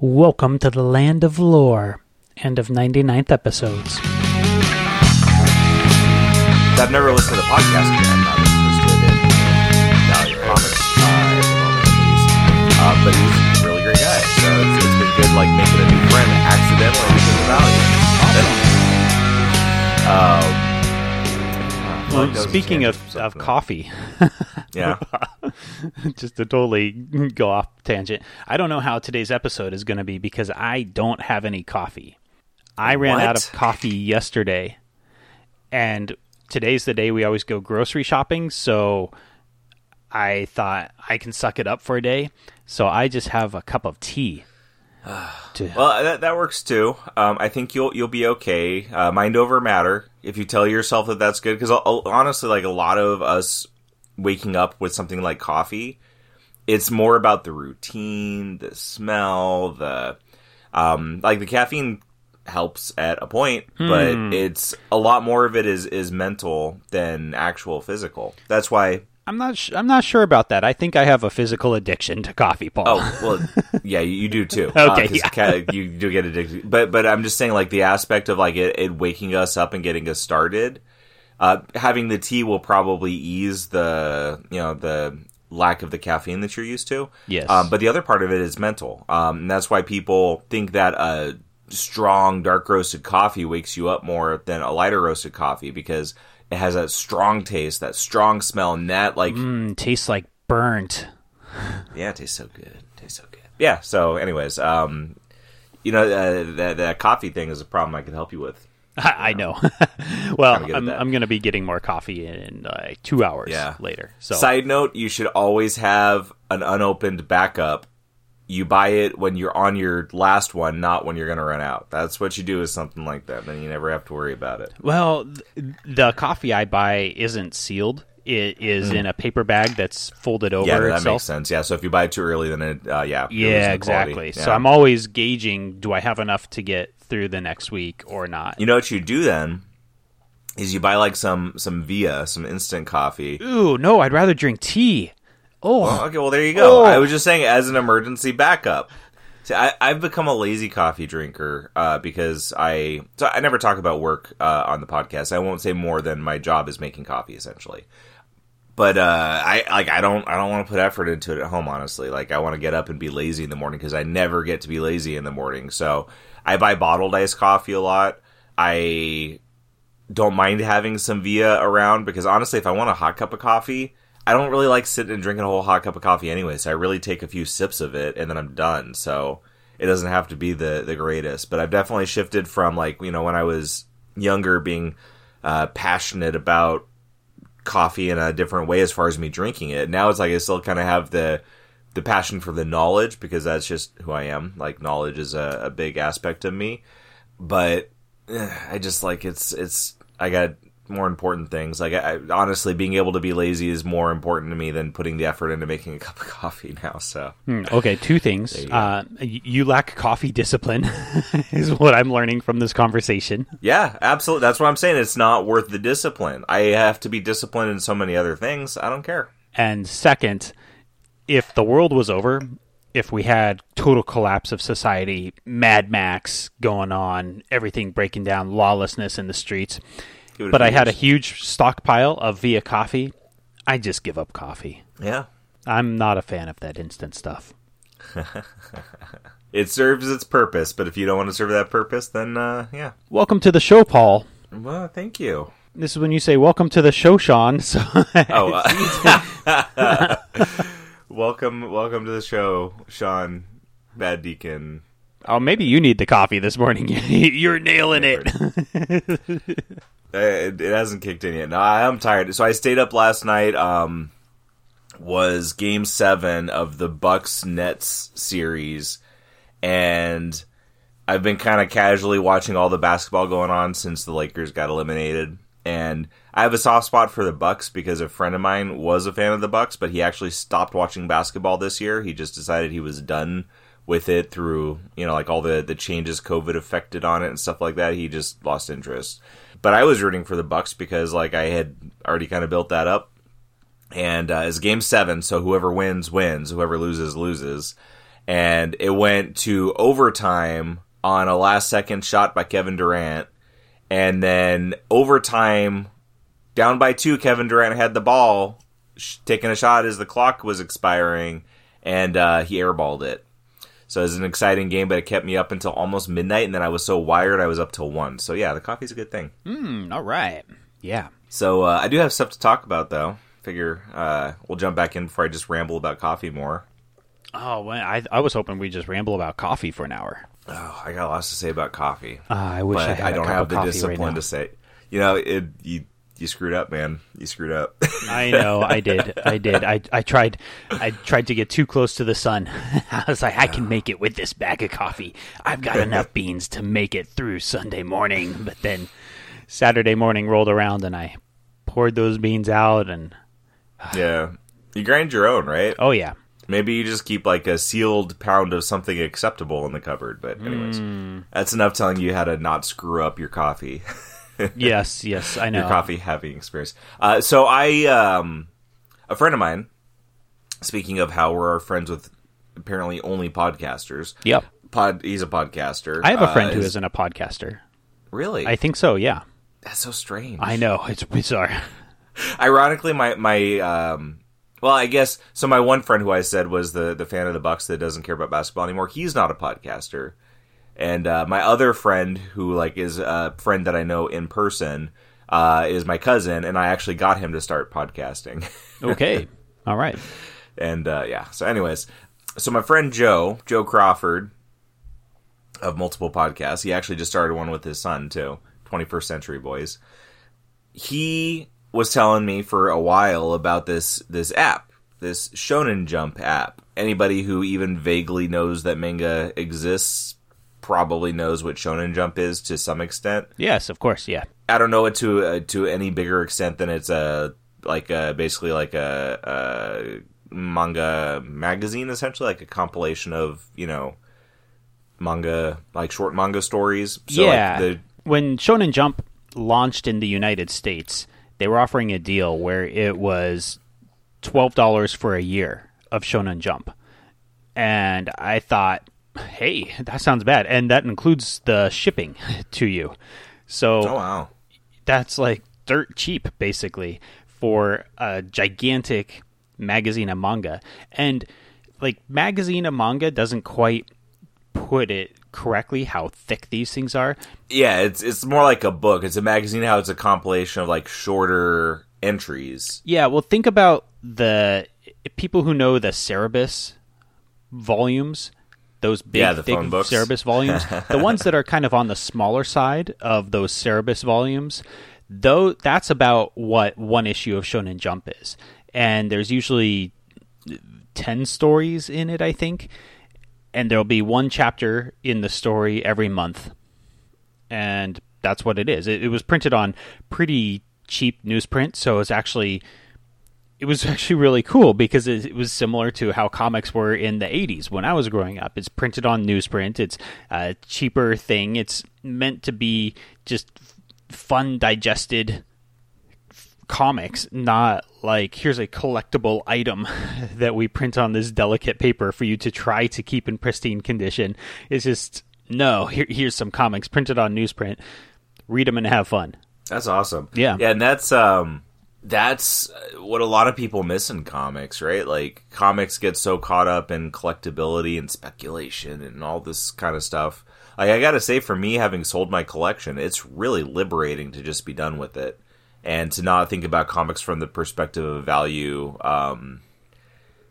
Welcome to the land of lore. End of 99th episodes. I've never listened to the podcast yet. I'm not interested in Comics uh, at the moment, at least. Uh, but he's a really great guy. So it's, it's been good, like making a new friend accidentally because of Valiant. Um, Well, speaking of, of coffee, yeah, just to totally go off tangent, I don't know how today's episode is going to be because I don't have any coffee. I ran out of coffee yesterday, and today's the day we always go grocery shopping. So I thought I can suck it up for a day. So I just have a cup of tea. To, well, that, that works too. Um, I think you'll you'll be okay. Uh, mind over matter. If you tell yourself that that's good, because honestly, like a lot of us waking up with something like coffee, it's more about the routine, the smell, the um, like the caffeine helps at a point, but it's a lot more of it is is mental than actual physical. That's why. I'm not. Sh- I'm not sure about that. I think I have a physical addiction to coffee, Paul. Oh well, yeah, you, do too. Okay, 'cause yeah. you do get addicted. But but I'm just saying, like the aspect of like it, it waking us up and getting us started. Uh, having the tea will probably ease the you know the lack of the caffeine that you're used to. Yes. Um, but the other part of it is mental, um, and that's why people think that a strong dark roasted coffee wakes you up more than a lighter roasted coffee because it has that strong taste, that strong smell, and that like Mm, tastes like burnt. yeah, it tastes so good. It tastes so good. Yeah. So, anyways, um, you know, uh, that that coffee thing is a problem I can help you with. I know. well, Kinda good at I'm. I'm going to be getting more coffee in uh, two hours Yeah. later. So Side note: You should always have an unopened backup. You buy it when you're on your last one, not when you're going to run out. That's what you do with something like that. Then you never have to worry about it. Well, th- the coffee I buy isn't sealed. It is in a paper bag that's folded over. Yeah, that itself. makes sense. Yeah, so if you buy it too early, then it, uh, yeah, Yeah, exactly. quality. So I'm always gauging: do I have enough to get through the next week or not? You know what you do then is you buy like some some Via, some instant coffee. Ooh, no, I'd rather drink tea. Oh, Well, okay, well there you go. Oh. I was just saying as an emergency backup. See, I, I've become a lazy coffee drinker uh, because I so I never talk about work uh, on the podcast. I won't say more than my job is making coffee, essentially. But uh, I like I don't I don't want to put effort into it at home. Honestly, like I want to get up and be lazy in the morning because I never get to be lazy in the morning. So I buy bottled iced coffee a lot. I don't mind having some Via around because honestly, if I want a hot cup of coffee, I don't really like sitting and drinking a whole hot cup of coffee anyway. So I really take a few sips of it and then I'm done. So it doesn't have to be the the greatest. But I've definitely shifted from like you know when I was younger being uh, passionate about coffee in a different way as far as me drinking it. Now it's like I still kind of have the the passion for the knowledge because that's just who I am. Like knowledge is a, a big aspect of me, but eh, I just like it's it's I got more important things. Like I, I honestly, being able to be lazy is more important to me than putting the effort into making a cup of coffee now. So Hmm, okay. Two things. you. Uh, you lack coffee discipline, is what I'm learning from this conversation. yeah, absolutely. That's what I'm saying. It's not worth the discipline. I have to be disciplined in so many other things. I don't care. And second, if the world was over, if we had total collapse of society, Mad Max going on, everything breaking down, lawlessness in the streets, but I had a huge stockpile of Via coffee, I just give up coffee. yeah. I'm not a fan of that instant stuff. It serves its purpose, but if you don't want to serve that purpose, then uh, yeah. Welcome to the show, Paul. Well, thank you. This is when you say "Welcome to the show, Sean." So Oh, uh, welcome, welcome to the show, Sean Bad Deacon. Oh, maybe you need the coffee this morning. You're nailing it. Uh, It, it hasn't kicked in yet. No, I am tired. So I stayed up last night. Um, was Game Seven of the Bucks Nets series, and I've been kind of casually watching all the basketball going on since the Lakers got eliminated. And I have a soft spot for the Bucks because a friend of mine was a fan of the Bucks, but he actually stopped watching basketball this year. He just decided he was done with it through, you know, like all the the changes COVID affected on it and stuff like that. He just lost interest. But I was rooting for the Bucks because like I had already kind of built that up. And uh, it's game seven, so whoever wins wins, whoever loses loses. and it went to overtime on a last second shot by Kevin Durant, and then overtime down by two. Kevin Durant had the ball, taking a shot as the clock was expiring, and uh, he airballed it. So it was an exciting game, but it kept me up until almost midnight, and then I was so wired I was up till one. So yeah, the coffee's a good thing. Mm, all right. Yeah. So uh, I do have stuff to talk about, though. Figure uh, we'll jump back in before I just ramble about coffee more. Oh, well, I I was hoping we just ramble about coffee for an hour. Oh, I got lots to say about coffee, Uh, I wish I I a don't have the coffee right discipline to say. You know, it you you screwed up, man. You screwed up. I know, I did, I did. I I tried, I tried to get too close to the sun. I was like, I can make it with this bag of coffee. I've got enough beans to make it through Sunday morning. But then Saturday morning rolled around, and I poured those beans out, and yeah, you grind your own, right? oh yeah, Maybe you just keep like a sealed pound of something acceptable in the cupboard. But anyways, Hmm. that's enough telling you how to not screw up your coffee. yes, yes, I know. your coffee having experience. Uh, so I, um, a friend of mine. Speaking of how we're friends with apparently only podcasters. Yep, Pod, he's a podcaster. I have a friend Uh, who is- isn't a podcaster. really. I think so. Yeah, That's so strange. I know it's bizarre. Ironically, my my um, well, I guess so. My one friend who I said was the the fan of the Bucks that doesn't care about basketball anymore. He's not a podcaster, and uh, my other friend who like is a friend that I know in person uh, is my cousin, and I actually got him to start podcasting. Okay, all right. and uh, yeah. So, anyways, so my friend Joe, Joe Crawford, of multiple podcasts, he actually just started one with his son too. Twenty First Century Boys. He was telling me for a while about this this app, this Shonen Jump app. Anybody who even vaguely knows that manga exists probably knows what Shonen Jump is to some extent. Yes, of course. Yeah. I don't know it to uh, to any bigger extent than it's a like a, basically like a, a manga magazine, essentially like a compilation of you know manga like short manga stories. So yeah. like the when Shonen Jump launched in the United States, they were offering a deal where it was twelve dollars for a year of Shonen Jump, and I thought, hey, that sounds bad, and that includes the shipping to you. So oh wow, that's like dirt cheap basically for a gigantic magazine of manga and like magazine of manga doesn't quite put it correctly how thick these things are yeah, it's it's more like a book. It's a magazine. How it's a compilation of like shorter entries. yeah well think about the people who know the cerebus volumes those big Yeah, the thick phone books. cerebus volumes. The ones that are kind of on the smaller side of those cerebus volumes though that's about what one issue of shonen jump is. And there's usually 10 stories in it i think. And there'll be one chapter in the story every month. And that's what it is. It, it was printed on pretty cheap newsprint so it's actually it was actually really cool because it, it was similar to how comics were in the 80s when I was growing up. It's printed on newsprint. It's a cheaper thing. It's meant to be just fun, digested comics, not like here's a collectible item that we print on this delicate paper for you to try to keep in pristine condition. It's just no. Here, here's some comics printed on newsprint. Read them and have fun. That's awesome. Yeah. yeah, and that's um that's what a lot of people miss in comics, right? Like comics get so caught up in collectability and speculation and all this kind of stuff. Like I got to say for me having sold my collection, it's really liberating to just be done with it and to not think about comics from the perspective of value um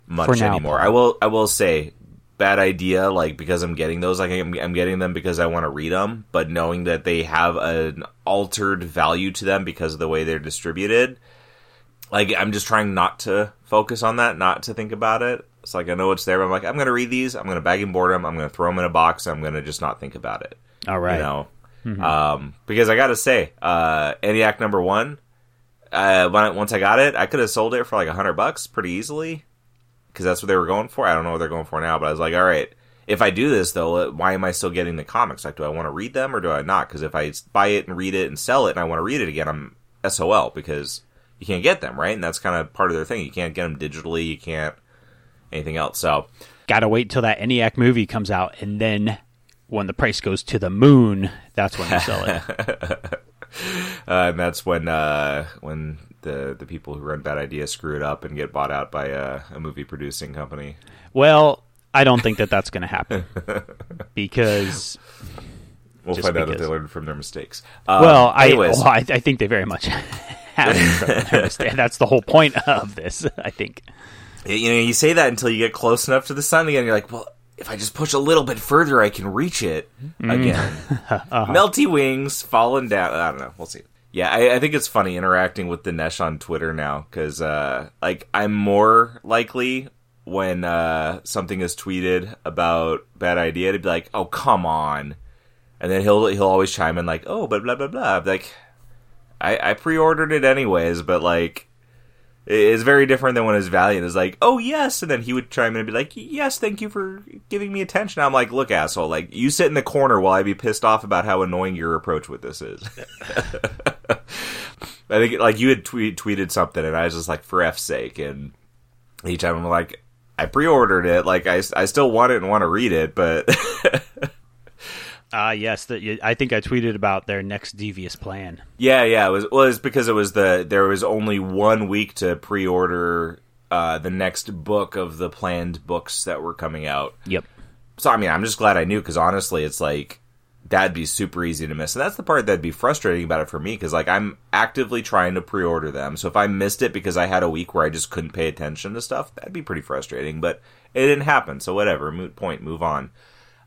much now, anymore. I will I will say bad idea like because I'm getting those like I'm, I'm getting them because I want to read them but knowing that they have an altered value to them because of the way they're distributed like I'm just trying not to focus on that not to think about it it's like I know it's there but I'm like I'm going to read these I'm going to bag and board them I'm going to throw them in a box I'm going to just not think about it All right. you know um because I got to say uh ENIAC number 1 uh when I, once I got it I could have sold it for like a 100 bucks pretty easily because that's what they were going for. I don't know what they're going for now, but I was like, all right, if I do this though, why am I still getting the comics? Like, do I want to read them or do I not? Because if I buy it and read it and sell it and I want to read it again, I'm SOL because you can't get them, right? And that's kind of part of their thing. You can't get them digitally. You can't anything else. So Gotta wait till that ENIAC movie comes out, and then when the price goes to the moon, that's when you sell it. Uh, and that's when uh, when the the people who run Bad Idea screw it up and get bought out by a, a movie producing company. well, I don't think that that's going to happen because We'll find out if they learned from their mistakes. Um, well, I, well, I I think they very much have. That's the whole point of this. I think. you know, you say that until you get close enough to the sun again. You're like, well, if I just push a little bit further, I can reach it Mm. again. Uh-huh. Melty wings falling down. I don't know. We'll see. Yeah, I, I think it's funny interacting with Dinesh on Twitter now because, uh, like, I'm more likely when uh, something is tweeted about bad idea to be like, "Oh, come on," and then he'll he'll always chime in like, "Oh, but blah blah blah." Like, I, I pre-ordered it anyways, but like, it's very different than when his Valiant is like, "Oh yes," and then he would chime in and be like, "Yes, thank you for giving me attention." I'm like, "Look, asshole, like you sit in the corner while I be pissed off about how annoying your approach with this is." I think like you had tweet, tweeted something, and I was just like, "For f's sake!" And each time I'm like, "I pre-ordered it, like I, I still want it and want to read it, but." Ah, yes. That I think I tweeted about their next devious plan. Yeah, yeah, it was well, it's because it was the there was only one week to pre-order uh, the next book of the planned books that were coming out. Yep. So I mean, I'm just glad I knew because honestly, it's like that'd be super easy to miss, and that's the part that'd be frustrating about it for me because like I'm actively trying to pre-order them. So if I missed it because I had a week where I just couldn't pay attention to stuff, that'd be pretty frustrating. But it didn't happen, so whatever. Moot point. Move on.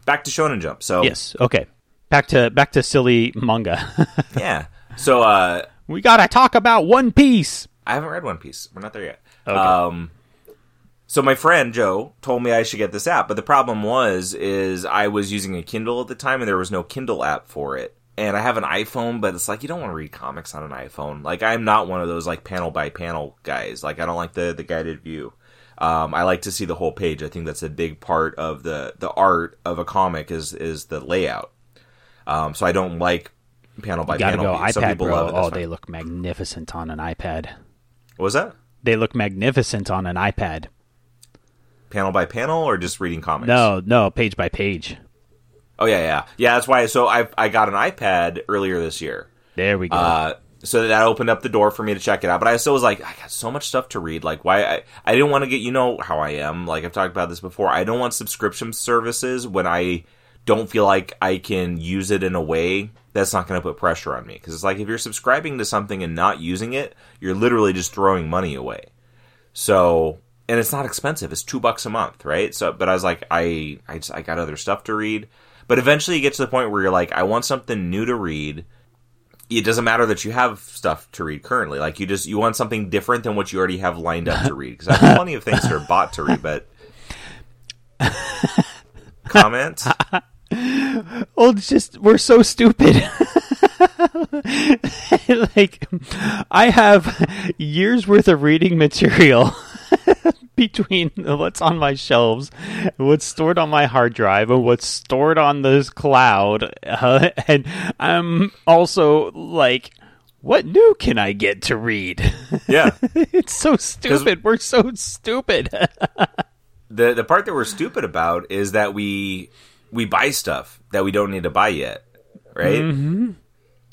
Back to Shonen Jump. So Yes. Okay. Back to back to silly manga. yeah. So uh, we gotta talk about One Piece. I haven't read One Piece. We're not there yet. Okay. Um, so my friend Joe told me I should get this app, but the problem was is I was using a Kindle at the time and there was no Kindle app for it. And I have an iPhone, but it's like you don't want to read comics on an iPhone. Like I'm not one of those like panel by panel guys. Like I don't like the the guided view. Um, I like to see the whole page. I think that's a big part of the the art of a comic is is the layout. Um, so I don't like panel by Gotta panel. go view. Some iPad, people bro. love it. Oh, fine. they look magnificent on an iPad. What was that? They look magnificent on an iPad. Panel by panel or just reading comics? No, no, page by page. Oh yeah, yeah, yeah. That's why. So I I got an iPad earlier this year. There we go. Uh, so that opened up the door for me to check it out. But I still was like, I got so much stuff to read. Like, why? I, I didn't want to get. You know how I am. Like I've talked about this before. I don't want subscription services when I don't feel like I can use it in a way that's not going to put pressure on me. Because it's like if you're subscribing to something and not using it, you're literally just throwing money away. So and it's not expensive. It's two bucks a month, right? So, but I was like, I, I just, I got other stuff to read. But eventually, you get to the point where you're like, I want something new to read. It doesn't matter that you have stuff to read currently. Like you just, you want something different than what you already have lined up to read. Because I have plenty of things that are bought to read. But comment. Oh, it's just we're so stupid. like I have years worth of reading material between what's on my shelves, what's stored on my hard drive, and what's stored on this cloud, uh, and I'm also like. What new can I get to read? Yeah. it's so stupid. We're so stupid. the the part that we're stupid about is that we we buy stuff that we don't need to buy yet, right? Mm-hmm.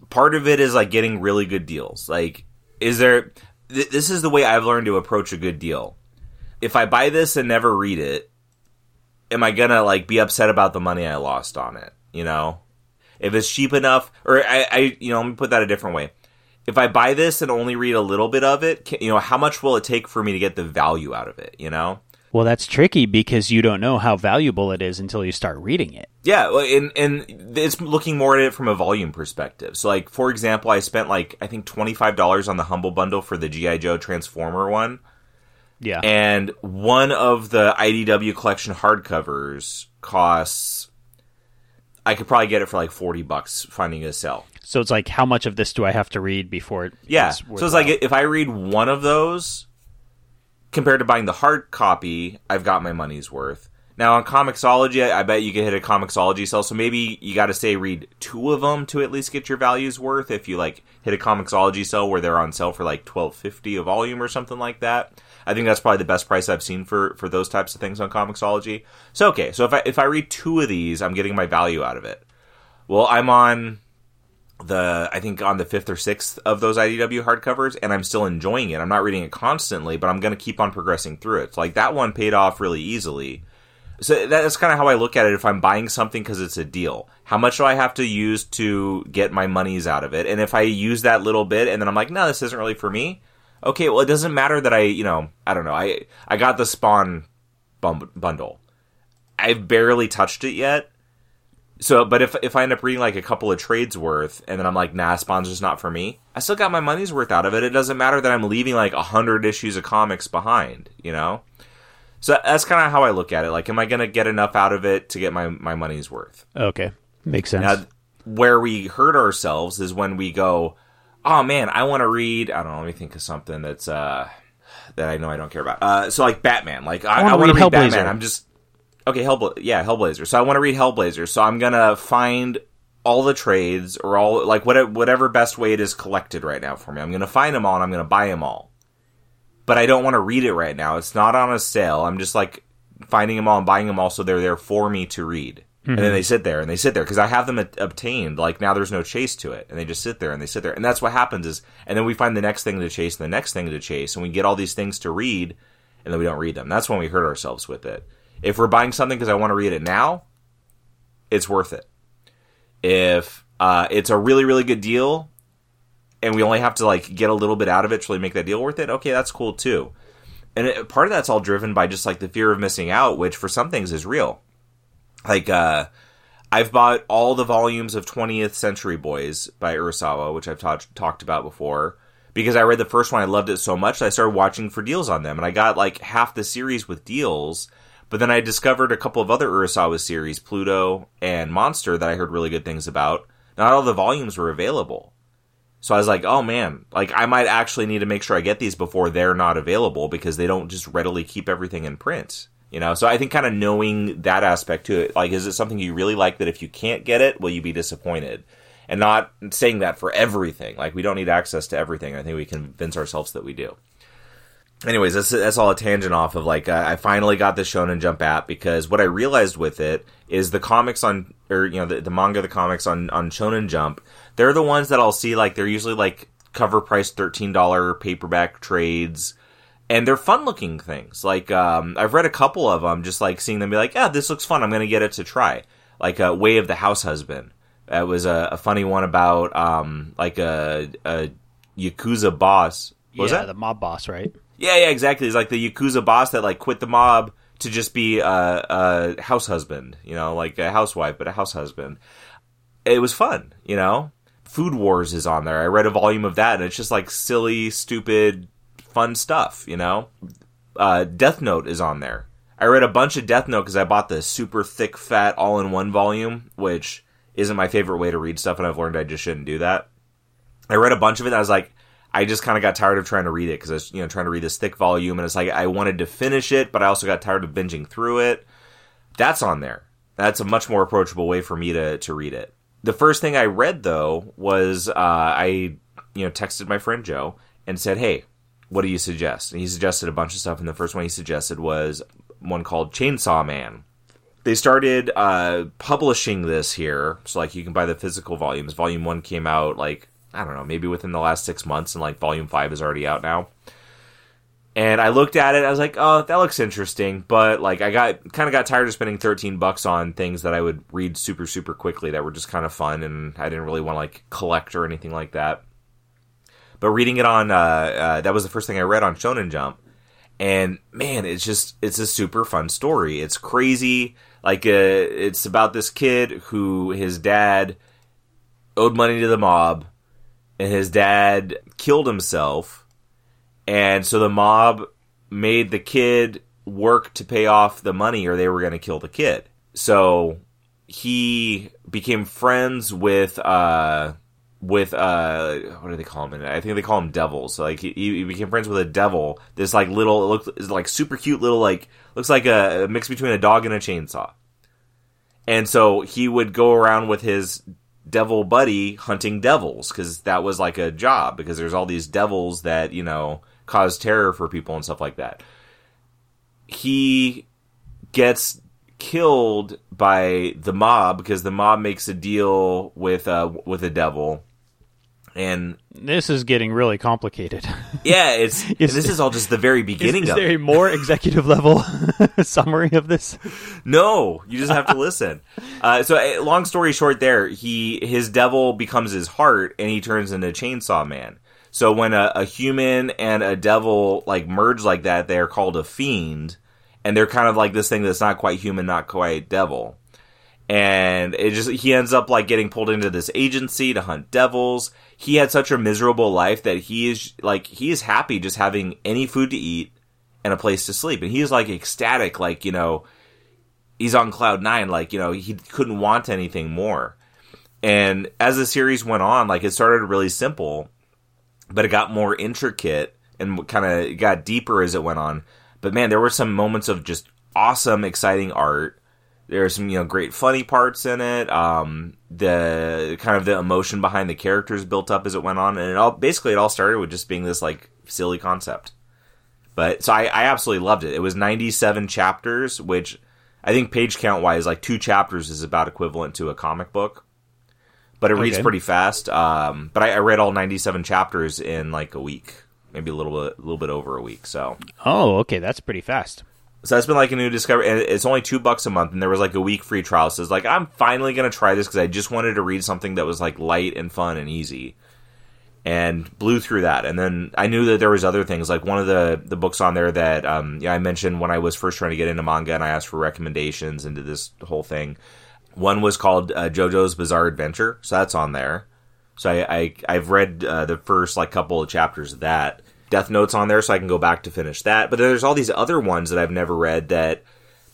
Part of it is like getting really good deals. Like, is there? Th- this is the way I've learned to approach a good deal. If I buy this and never read it, am I gonna like be upset about the money I lost on it? You know, if it's cheap enough, or I, I you know, let me put that a different way. If I buy this and only read a little bit of it, can, you know, how much will it take for me to get the value out of it? You know. well, that's tricky because you don't know how valuable it is until you start reading it. Yeah, well, and and it's looking more at it from a volume perspective. So, like for example, I spent like I think twenty five dollars on the Humble Bundle for the GI Joe Transformer one, Yeah. and one of the IDW collection hardcovers costs. I could probably get it for like forty bucks finding a sale. So it's like, how much of this do I have to read before it? Yeah, so it's like if I read one of those compared to buying the hard copy, I've got my money's worth. Now on Comixology, I I bet you could hit a Comixology sale. So maybe you got to say read two of them to at least get your values worth. If you like hit a Comixology sale where they're on sale for like twelve fifty a volume or something like that. I think that's probably the best price I've seen for for those types of things on Comixology. So okay, so if I if I read two of these, I'm getting my value out of it. Well, I'm on the I think on the fifth or sixth of those IDW hardcovers, and I'm still enjoying it. I'm not reading it constantly, but I'm going to keep on progressing through it. Like that one paid off really easily. So that's kind of how I look at it. If I'm buying something because it's a deal, how much do I have to use to get my monies out of it? And if I use that little bit and then I'm like, no, this isn't really for me. Okay, well, it doesn't matter that I, you know, I don't know. I I got the Spawn bum- bundle. I've barely touched it yet so, but if if I end up reading like a couple of trades worth, and then I'm like, nah, Spawn's just not for me, I still got my money's worth out of it. It doesn't matter that I'm leaving like a hundred issues of comics behind, you know. So that's kind of how I look at it. Like, am I going to get enough out of it to get my my money's worth? Okay, makes sense. Now, where we hurt ourselves is when we go, oh man, I want to read. I don't know. Let me think of something that's uh that I know I don't care about. Uh, so like Batman. Like I, I want to read read, Hellblazer. Batman. I'm just okay. Hellbla- yeah, Hellblazer. So I want to read Hellblazer. So I'm gonna find all the trades or all like what whatever best way it is collected right now for me. I'm gonna find them all and I'm gonna buy them all. But I don't want to read it right now. It's not on a sale. I'm just like finding them all and buying them all so they're there for me to read. And then they sit there and they sit there because I have them at- obtained. Like now there's no chase to it. And they just sit there and they sit there. And that's what happens is, and then we find the next thing to chase and the next thing to chase. And we get all these things to read and then we don't read them. That's when we hurt ourselves with it. If we're buying something because I want to read it now, it's worth it. If uh, it's a really, really good deal and we only have to like get a little bit out of it to really make that deal worth it, okay, that's cool too. And it, part of that's all driven by just like the fear of missing out, which for some things is real. Like, uh, I've bought all the volumes of 20th Century Boys by Urasawa, which I've ta- talked about before, because I read the first one, I loved it so much, I started watching for deals on them, and I got like half the series with deals. But then I discovered a couple of other Urasawa series, Pluto and Monster, that I heard really good things about. Not all the volumes were available. So I was like, oh man, like I might actually need to make sure I get these before they're not available because they don't just readily keep everything in print. You know, so I think kind of knowing that aspect to it, like, is it something you really like that if you can't get it, will you be disappointed? And not saying that for everything. Like, we don't need access to everything. I think we convince ourselves that we do. Anyways, that's that's all a tangent off of like I finally got the Shonen Jump app because what I realized with it is the comics on or you know the, the manga, the comics on on Shonen Jump, they're the ones that I'll see like they're usually like cover price thirteen dollar paperback trades, and they're fun looking things. Like um, I've read a couple of them, just like seeing them be like, yeah, this looks fun. I'm gonna get it to try. Like uh, Way of the House Husband. That was a, a funny one about um like a, a yakuza boss. What was yeah, that? the mob boss, right? Yeah, yeah, exactly. He's like the yakuza boss that like quit the mob to just be a, a house husband, you know, like a housewife, but a house husband. It was fun, you know. Food Wars is on there. I read a volume of that, and it's just like silly, stupid, fun stuff, you know. Uh, Death Note is on there. I read a bunch of Death Note because I bought the super thick, fat, all-in-one volume, which isn't my favorite way to read stuff, and I've learned I just shouldn't do that. I read a bunch of it. And I was like, I just kind of got tired of trying to read it because I was, you know, trying to read this thick volume, and it's like I wanted to finish it, but I also got tired of binging through it. That's on there. That's a much more approachable way for me to to read it. The first thing I read though was uh, I, you know, texted my friend Joe and said, "Hey, what do you suggest?" And he suggested a bunch of stuff, and the first one he suggested was one called Chainsaw Man. They started uh, publishing this here, so like you can buy the physical volumes. Volume one came out like I don't know, maybe within the last six months, and like volume five is already out now. And I looked at it, I was like, oh, that looks interesting, but like I got kind of got tired of spending thirteen bucks on things that I would read super super quickly that were just kind of fun, and I didn't really want to like collect or anything like that. But reading it on, uh, uh, that was the first thing I read on Shonen Jump, and man, it's just it's a super fun story. It's crazy, like uh, it's about this kid who his dad owed money to the mob and his dad killed himself. And so the mob made the kid work to pay off the money or they were going to kill the kid. So he became friends with uh with uh what do they call him i think they call him devils so, like he, he became friends with a devil. This like little it looks like super cute little like looks like a, a mix between a dog and a chainsaw. And so he would go around with his devil buddy hunting devils because that was like a job because there's all these devils that you know cause terror for people and stuff like that. He gets killed by the mob because the mob makes a deal with uh with the devil and this is getting really complicated. Yeah, it's is, this is all just the very beginning is, is there it. a more executive level summary of this? No, you just have to listen. Uh, so, uh, long story short, there he his devil becomes his heart, and he turns into Chainsaw Man. So when a, a human and a devil like merge like that, they're called a fiend, and they're kind of like this thing that's not quite human, not quite devil and it just he ends up like getting pulled into this agency to hunt devils. He had such a miserable life that he is like he is happy just having any food to eat and a place to sleep, and he is like ecstatic, like you know he's on cloud nine, like you know he couldn't want anything more. And as the series went on, like it started really simple, but it got more intricate and kind of got deeper as it went on. But man, there were some moments of just awesome, exciting art there's some you know great funny parts in it. Um, the kind of the emotion behind the characters built up as it went on, and it all basically it all started with just being this like silly concept. But so I, I absolutely loved it. It was 97 chapters, which I think page count wise, like two chapters is about equivalent to a comic book. But it reads Okay. pretty fast. Um, but I, I read all 97 chapters in like a week, maybe a little bit, a little bit over a week. So Oh, okay, that's pretty fast. So that's been like a new discovery. And it's only two bucks a month, and there was like a week free trial. So it's like I'm finally gonna try this because I just wanted to read something that was like light and fun and easy, and blew through that. And then I knew that there was other things like one of the the books on there that um yeah I mentioned when I was first trying to get into manga and I asked for recommendations into this whole thing. One was called uh, JoJo's Bizarre Adventure, so that's on there. So I, I I've read uh, the first like couple of chapters of that. Death Note's on there, so I can go back to finish that. But then there's all these other ones that I've never read that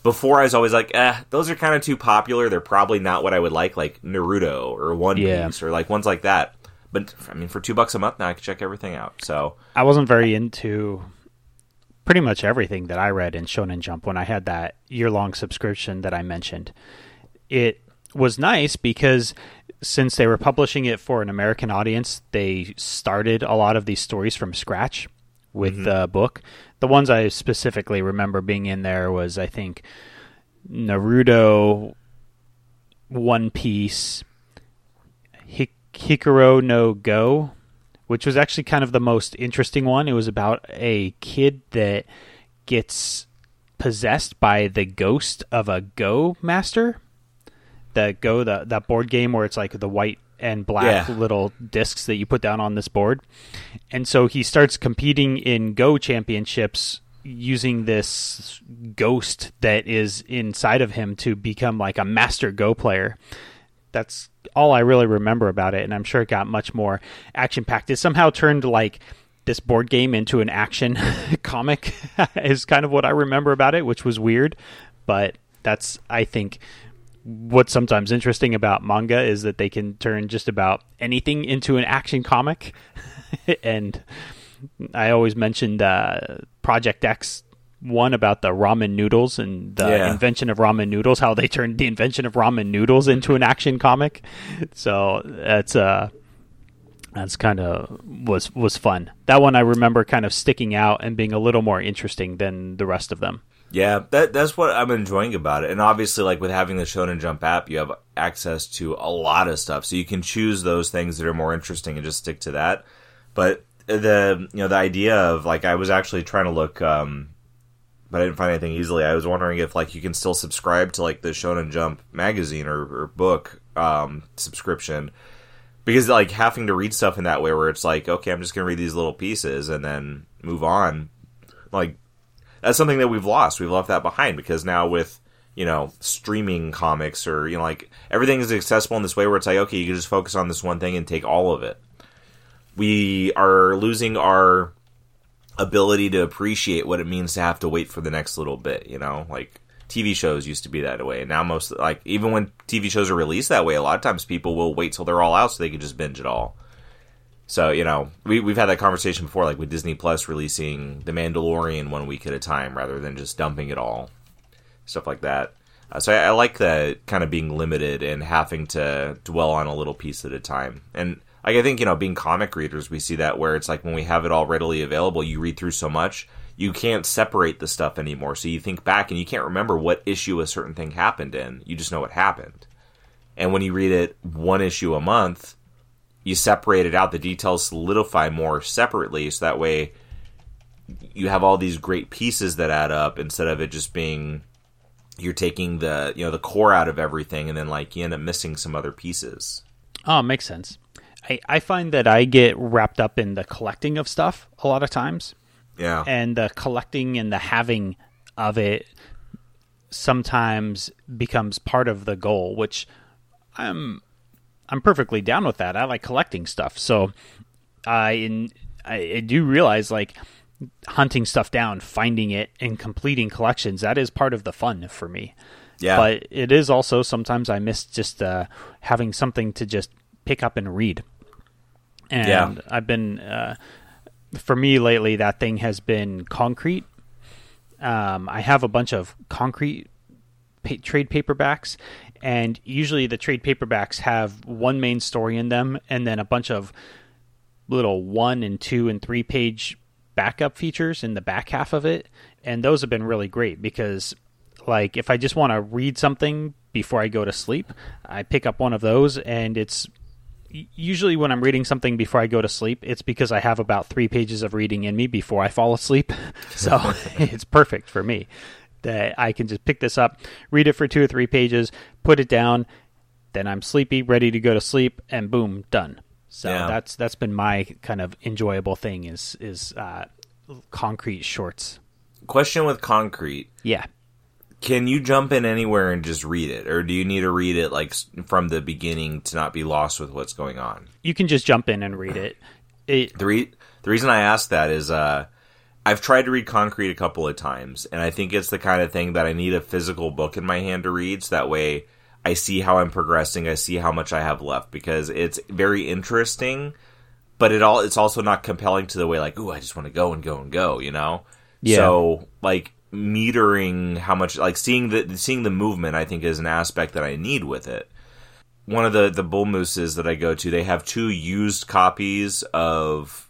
before I was always like, eh, those are kind of too popular. They're probably not what I would like, like Naruto or One Yeah. Piece or like ones like that. But I mean, for two bucks a month now, I can check everything out. So I wasn't very into pretty much everything that I read in Shonen Jump when I had that year long subscription that I mentioned. It was nice because since they were publishing it for an American audience, they started a lot of these stories from scratch with mm-hmm. the book. The ones I specifically remember being in there was, I think, Naruto, One Piece, Hik- Hikaru no Go, which was actually kind of the most interesting one. It was about a kid that gets possessed by the ghost of a Go master. The Go, the that board game where it's like the white and black Yeah. little discs that you put down on this board. And so he starts competing in Go championships using this ghost that is inside of him to become like a master Go player that's all I really remember about it, and I'm sure it got much more action packed. It somehow turned like this board game into an action comic is kind of what I remember about it, which was weird, but that's I think what's sometimes interesting about manga is that they can turn just about anything into an action comic, and I always mentioned uh, Project X one about the ramen noodles and the Yeah. invention of ramen noodles, how they turned the invention of ramen noodles into an action comic. So that's uh that's kind of was was fun. That one I remember kind of sticking out and being a little more interesting than the rest of them. Yeah, that that's what I'm enjoying about it. And obviously, like with having the Shonen Jump app, you have access to a lot of stuff, so you can choose those things that are more interesting and just stick to that. But the you know the idea of like I was actually trying to look. um but I didn't find anything easily. I was wondering if like you can still subscribe to like the Shonen Jump magazine or, or book um, subscription because like having to read stuff in that way where it's like okay, I'm just gonna read these little pieces and then move on. Like that's something that we've lost. We've left that behind because now with you know streaming comics or you know like everything is accessible in this way where it's like okay, you can just focus on this one thing and take all of it. We are losing our ability to appreciate what it means to have to wait for the next little bit, you know? Like TV shows used to be that way. Now most like even when TV shows are released that way, a lot of times people will wait till they're all out so they can just binge it all. So, you know, we we've had that conversation before like with Disney Plus releasing The Mandalorian one week at a time rather than just dumping it all. Stuff like that. Uh, so I, I like that kind of being limited and having to dwell on a little piece at a time. And Like I think you know, being comic readers, we see that where it's like when we have it all readily available, you read through so much, you can't separate the stuff anymore. So you think back and you can't remember what issue a certain thing happened in. You just know what happened. And when you read it one issue a month, you separate it out. The details solidify more separately, so that way you have all these great pieces that add up instead of it just being you're taking the you know the core out of everything and then like you end up missing some other pieces. Oh, makes sense. I, I find that I get wrapped up in the collecting of stuff a lot of times. Yeah. And the collecting and the having of it sometimes becomes part of the goal, which I'm I'm perfectly down with that. I like collecting stuff. So I I, I do realize like hunting stuff down, finding it, and completing collections. That is part of the fun for me. Yeah. But it is also sometimes I miss just uh, having something to just pick up and read. And Yeah. I've been, uh, for me lately, that thing has been concrete. Um, I have a bunch of concrete pa- trade paperbacks, and usually the trade paperbacks have one main story in them, and then a bunch of little one and two and three page backup features in the back half of it, and those have been really great because, like, if I just want to read something before I go to sleep, I pick up one of those, and it's usually when I'm reading something before I go to sleep, it's because I have about three pages of reading in me before I fall asleep. So it's perfect for me that I can just pick this up, read it for two or three pages, put it down, then I'm sleepy, ready to go to sleep, and boom, done. So Yeah. that's that's been my kind of enjoyable thing is is uh, concrete shorts. Question with concrete: Yeah. Can you jump in anywhere and just read it, or do you need to read it like from the beginning to not be lost with what's going on? You can just jump in and read it. It The re- the reason I ask that is uh, I've tried to read Concrete a couple of times, and I think it's the kind of thing that I need a physical book in my hand to read, so that way I see how I'm progressing, I see how much I have left, because it's very interesting, but it all it's also not compelling to the way like, ooh, I just want to go and go and go, you know? Yeah. So like metering how much like seeing the seeing the movement I think is an aspect that I need with it one of the the bull mooses that I go to, they have two used copies of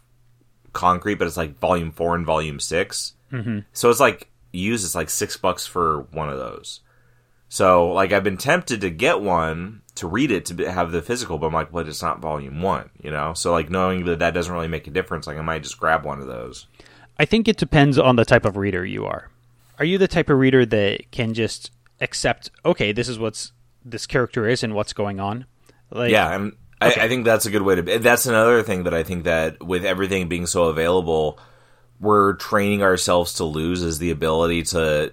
concrete, but it's like volume four and volume 6 Mm-hmm. So it's like used. It's like six bucks for one of those. So like I've been tempted to get one to read it to have the physical, but I'm like, but it's not volume one, you know. So like knowing that that doesn't really make a difference, like I might just grab one of those. I think it depends on the type of reader you are. Are you the type of reader that can just accept, okay, this is what's this character is and what's going on? Like, yeah, and I, I think that's a good way to. That's another thing that I think that with everything being so available, we're training ourselves to lose is the ability to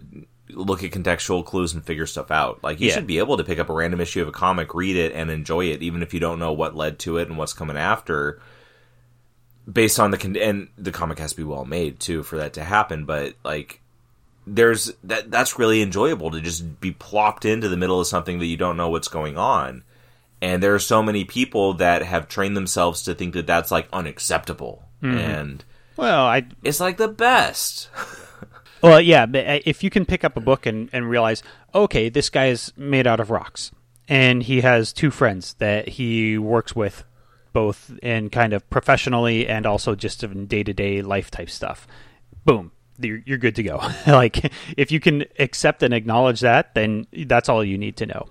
look at contextual clues and figure stuff out. Like you Yeah. should be able to pick up a random issue of a comic, read it, and enjoy it, even if you don't know what led to it and what's coming after. Based on the con- and the comic has to be well made too for that to happen, but like there's that that's really enjoyable to just be plopped into the middle of something that you don't know what's going on and there are so many people that have trained themselves to think that that's like unacceptable and Well, I it's like the best Well, yeah, but uh, if you can pick up a book and, and realize, okay, this guy is made out of rocks, and he has two friends that he works with, both in kind of professionally and also just in day to day life type stuff. Boom, you're, you're good to go. like if you can accept and acknowledge that, then that's all you need to know.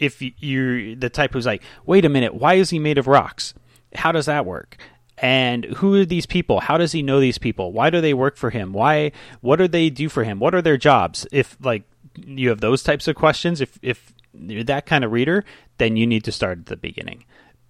If you're the type who's like, wait a minute, why is he made of rocks? How does that work? and who are these people? How does he know these people? Why do they work for him? Why what do they do for him? What are their jobs? If like you have those types of questions if if you're that kind of reader then you need to start at the beginning.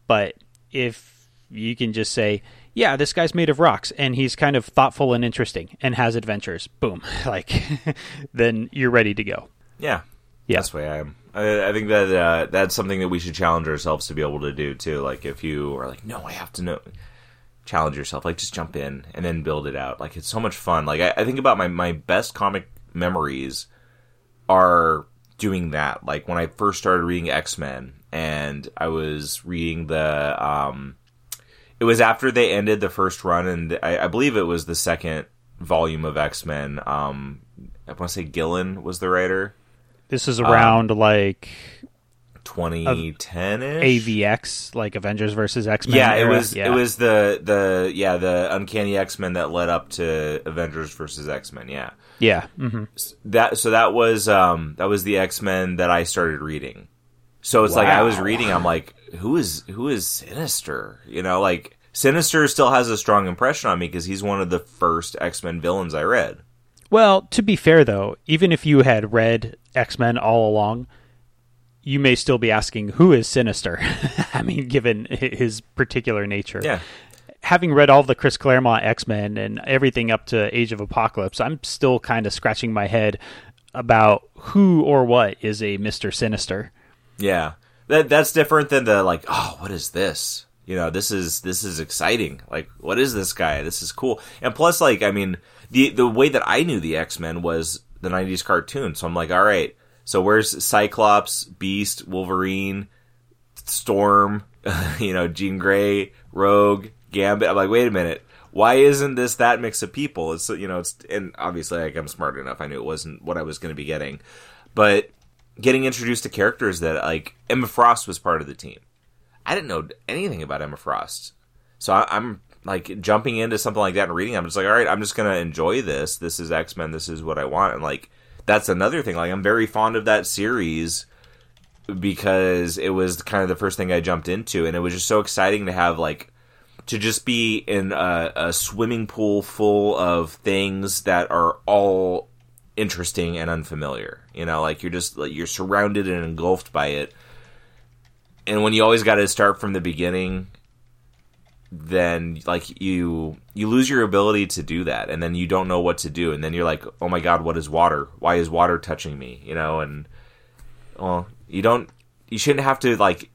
But if you can just say yeah this guy's made of rocks and he's kind of thoughtful and interesting and has adventures boom like then you're ready to go. Yeah. Yeah. that's the way i am i, I think that uh, that's something that we should challenge ourselves to be able to do too. Like if you are like no i have to know challenge yourself. Like just jump in and then build it out. Like it's so much fun. Like i, I think about my, my best comic memories are doing that. Like when i first started reading x-men and i was reading the um it was after they ended the first run and i, I believe it was the second volume of x-men. Um i want to say gillen was the writer this is around Um, like 2010 ish. AVX, like Avengers versus X Men. Yeah, it was it was the the yeah the Uncanny X Men that led up to Avengers versus X Men. Yeah, yeah. hmm that so that was um that was the X Men that I started reading. So it's like I was reading, I'm like, who is who is Sinister? You know, like Sinister still has a strong impression on me because he's one of the first X Men villains I read. Well, to be fair though, even if you had read X Men all along, you may still be asking who is Sinister. I mean, given his particular nature. Yeah, Having read all the Chris Claremont X Men and everything up to Age of Apocalypse, I'm still kind of scratching my head about who or what is a Mister Sinister. yeah. That that's different than the like, oh, what is this? You know, this is this is exciting. Like, what is this guy? This is cool. And plus, like, I mean, the the way that I knew the X Men was the '90s cartoon. So I'm like, all right. So where's Cyclops, Beast, Wolverine, Storm, you know, Jean Grey, Rogue, Gambit. I'm like, wait a minute. Why isn't this that mix of people? It's you know, it's and obviously like I'm smart enough. I knew it wasn't what I was going to be getting, but getting introduced to characters that like Emma Frost was part of the team. I didn't know anything about Emma Frost, so I, I'm like jumping into something like that and reading. I'm just like, all right, I'm just gonna enjoy this. This is X Men. This is what I want, and like that's another thing. Like I'm very fond of that series because it was kind of the first thing I jumped into, and it was just so exciting to have like to just be in a, a swimming pool full of things that are all interesting and unfamiliar. You know, like you're just like you're surrounded and engulfed by it. And when you always got to start from the beginning, then like you you lose your ability to do that, and then you don't know what to do, and then you're like, oh my god, what is water? Why is water touching me? You know, and well, you don't you shouldn't have to like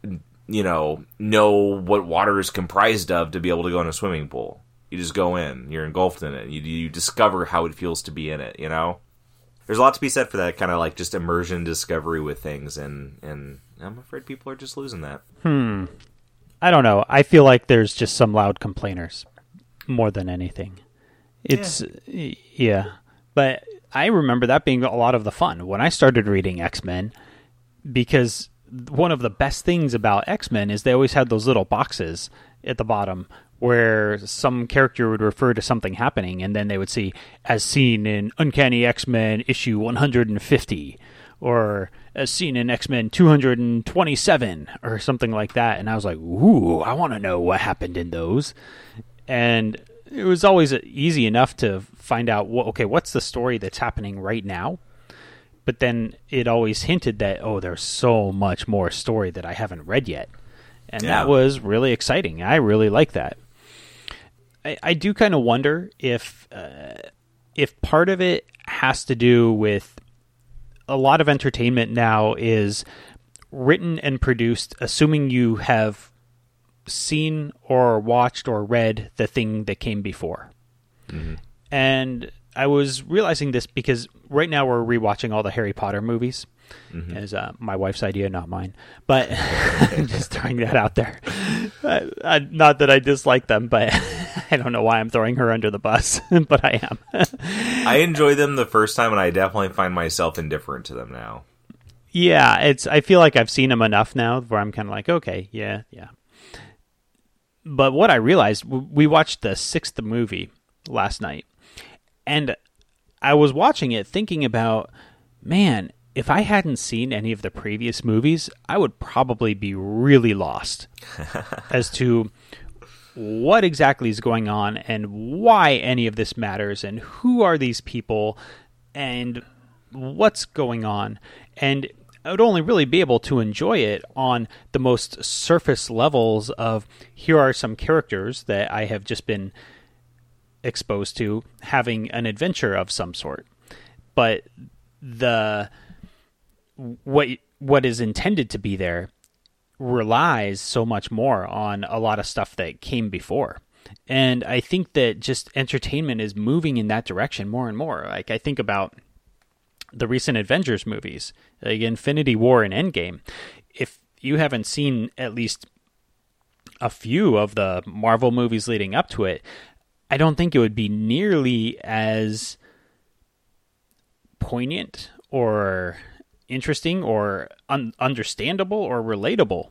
you know know what water is comprised of to be able to go in a swimming pool. You just go in, you're engulfed in it. You you discover how it feels to be in it. You know, there's a lot to be said for that kind of like just immersion discovery with things, and and I'm afraid people are just losing that. Hmm. I don't know. I feel like there's just some loud complainers more than anything. It's y- yeah. But I remember that being a lot of the fun when I started reading X-Men because one of the best things about X-Men is they always had those little boxes at the bottom where some character would refer to something happening and then they would see as seen in Uncanny X-Men issue 150 or as seen in X-Men 227 or something like that and I was like, "Ooh, I want to know what happened in those." And it was always easy enough to find out what okay, what's the story that's happening right now? But then it always hinted that oh, there's so much more story that I haven't read yet. And Yeah. that was really exciting. I really like that. I, I do kind of wonder if uh, if part of it has to do with a lot of entertainment now is written and produced assuming you have seen or watched or read the thing that came before. And I was realizing this because right now we're rewatching all the Harry Potter movies. As uh, my wife's idea, not mine. But I'm just throwing that out there. Uh, uh, not that I dislike them, but I don't know why I'm throwing her under the bus, but I am. I enjoyed them the first time, and I definitely find myself indifferent to them now. Yeah, it's. I feel like I've seen them enough now where I'm kind of like, okay, yeah, yeah. But what I realized, we watched the sixth movie last night, and I was watching it thinking about, man, if I hadn't seen any of the previous movies, I would probably be really lost as to what exactly is going on and why any of this matters and who are these people and what's going on. And I would only really be able to enjoy it on the most surface levels of here are some characters that I have just been exposed to having an adventure of some sort. But the what what is intended to be there relies so much more on a lot of stuff that came before. And I think that just entertainment is moving in that direction more and more. Like I think about the recent Avengers movies, like Infinity War and Endgame. If you haven't seen at least a few of the Marvel movies leading up to it, I don't think it would be nearly as poignant or interesting or un- understandable or relatable.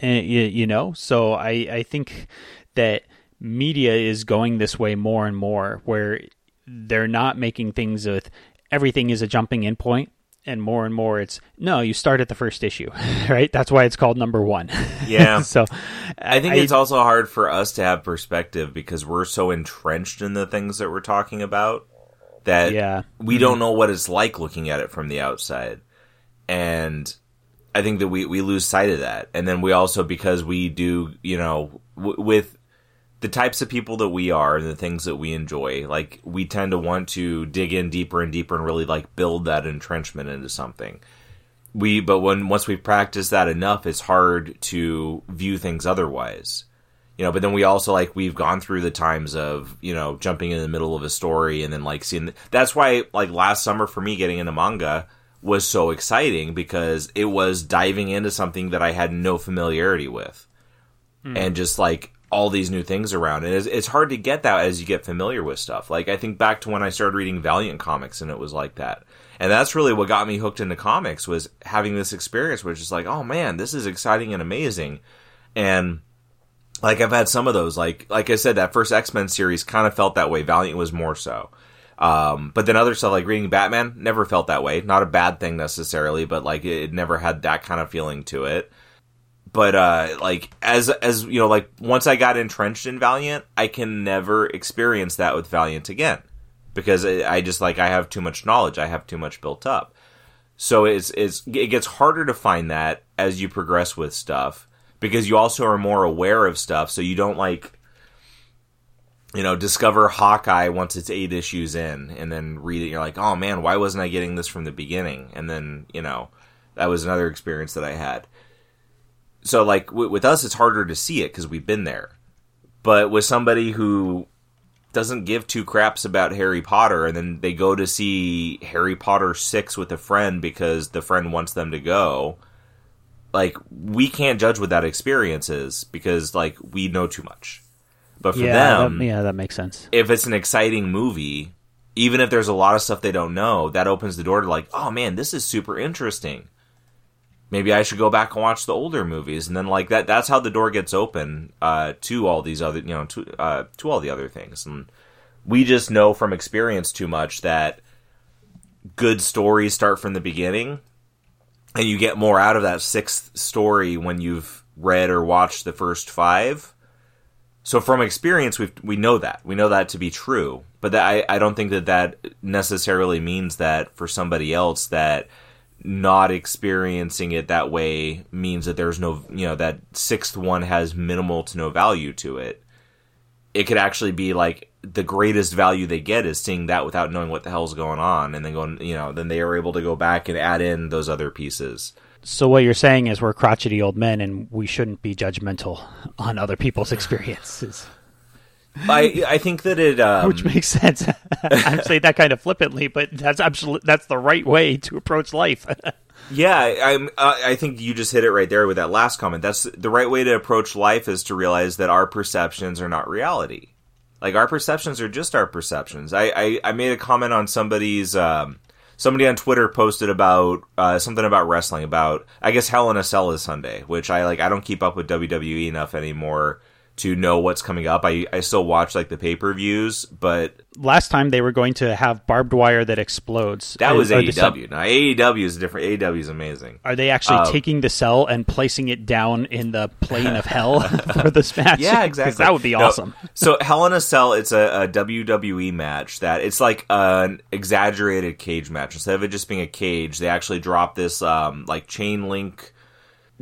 Eh, and, you, you know, so I I think that media is going this way more and more, where they're not making things with everything is a jumping in point and more and more it's no you start at the first issue right that's why it's called number one Yeah. so I think it's also hard for us to have perspective because we're so entrenched in the things that we're talking about that Yeah. we mm-hmm. don't know what it's like looking at it from the outside. And I think that we, we lose sight of that. And then we also, because we do, you know, w- with the types of people that we are and the things that we enjoy, like we tend to want to dig in deeper and deeper and really like build that entrenchment into something we but when once we practice that enough it's hard to view things otherwise you know but then we also like we've gone through the times of you know jumping in the middle of a story and then like seeing that's why like last summer for me getting into manga was so exciting because it was diving into something that i had no familiarity with hmm. and just like all these new things around. And it's, it's hard to get that as you get familiar with stuff. Like i think back to when i started reading valiant comics and it was like that. And that's really what got me hooked into comics was having this experience which is like oh man this is exciting and amazing. And like i've had some of those like like i said that first x-men series kind of felt that way. Valiant was more so. Um, but then other stuff like reading batman never felt that way. Not a bad thing necessarily but like it, never had that kind of feeling to it. But uh like as as you know like once i got entrenched in valiant i can never experience that with valiant again. Because I just like I have too much knowledge. I have too much built up. So it's it's it gets harder to find that as you progress with stuff because you also are more aware of stuff. So you don't like you know discover Hawkeye once it's eight issues in and then read it. You're like, oh man, why wasn't I getting this from the beginning? And then you know that was another experience that I had. So like w- with us, it's harder to see it because we've been there. But with somebody who doesn't give two craps about Harry Potter, and then they go to see Harry Potter six with a friend because the friend wants them to go. Like we can't judge what that experience is because like we know too much. But for yeah, them, that, yeah, that makes sense. if it's an exciting movie, even if there's a lot of stuff they don't know, that opens the door to like, oh man, this is super interesting. Maybe I should go back and watch the older movies, and then like that. That's how the door gets open uh, to all these other, you know, to uh, to all the other things. And we just know from experience too much that good stories start from the beginning, and you get more out of that sixth story when you've read or watched the first five. So from experience, we we know that we know that to be true, but that, I I don't think that that necessarily means that for somebody else that not experiencing it that way means that there's no you know that sixth one has minimal to no value to it. It could actually be like the greatest value they get is seeing that without knowing what the hell's going on, and then going you know then they are able to go back and add in those other pieces. So what you're saying is we're crotchety old men, and we shouldn't be judgmental on other people's experiences, I I think that it um, which makes sense. I'm saying that kind of flippantly, but that's absolutely that's the right way to approach life. Yeah, I'm. Uh, I think you just hit it right there with that last comment. That's the right way to approach life is to realize that our perceptions are not reality. Like our perceptions are just our perceptions. I I, I made a comment on somebody's. Um, somebody on Twitter posted about uh, something about wrestling. About I guess Hell in a Cell is Sunday, which I like. I don't keep up with WWE enough anymore to know what's coming up. I I still watch like the pay per views, but Last time they were going to have barbed wire that explodes. that was Are- are the cell- AEW. Now AEW is different. AEW is amazing. Are they actually Uh, taking the cell and placing it down in the plane of hell for this match? Yeah, exactly. that would be No, awesome. so Hell in a Cell, it's a, a WWE match that it's like an exaggerated cage match. Instead of it just being a cage, they actually drop this um, like chain link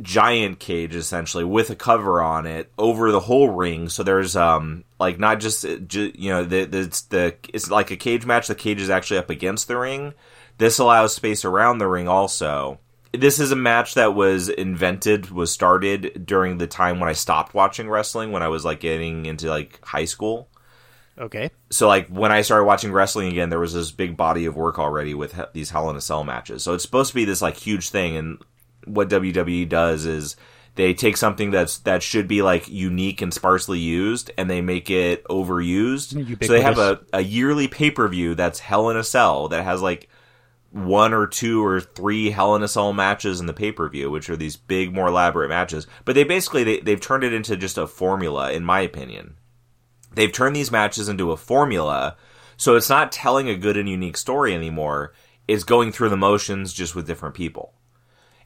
giant cage essentially with a cover on it over the whole ring. So there's um like not just uh, you know the, the it's the it's like a cage match. The cage is actually up against the ring. This allows space around the ring also. This is a match that was invented, was started during the time when I stopped watching wrestling when I was like getting into like high school. Okay. So like when I started watching wrestling again, there was this big body of work already with he- these Hell in a Cell matches. So it's supposed to be this like huge thing, and what WWE does is they take something that's that should be like unique and sparsely used, and they make it overused. Mm-hmm. So they have a, a yearly pay per view that's Hell in a Cell that has like one or two or three Hell in a Cell matches in the pay per view, which are these big, more elaborate matches. But they basically they, they've turned it into just a formula, in my opinion. They've turned these matches into a formula, so it's not telling a good and unique story anymore. It's going through the motions just with different people.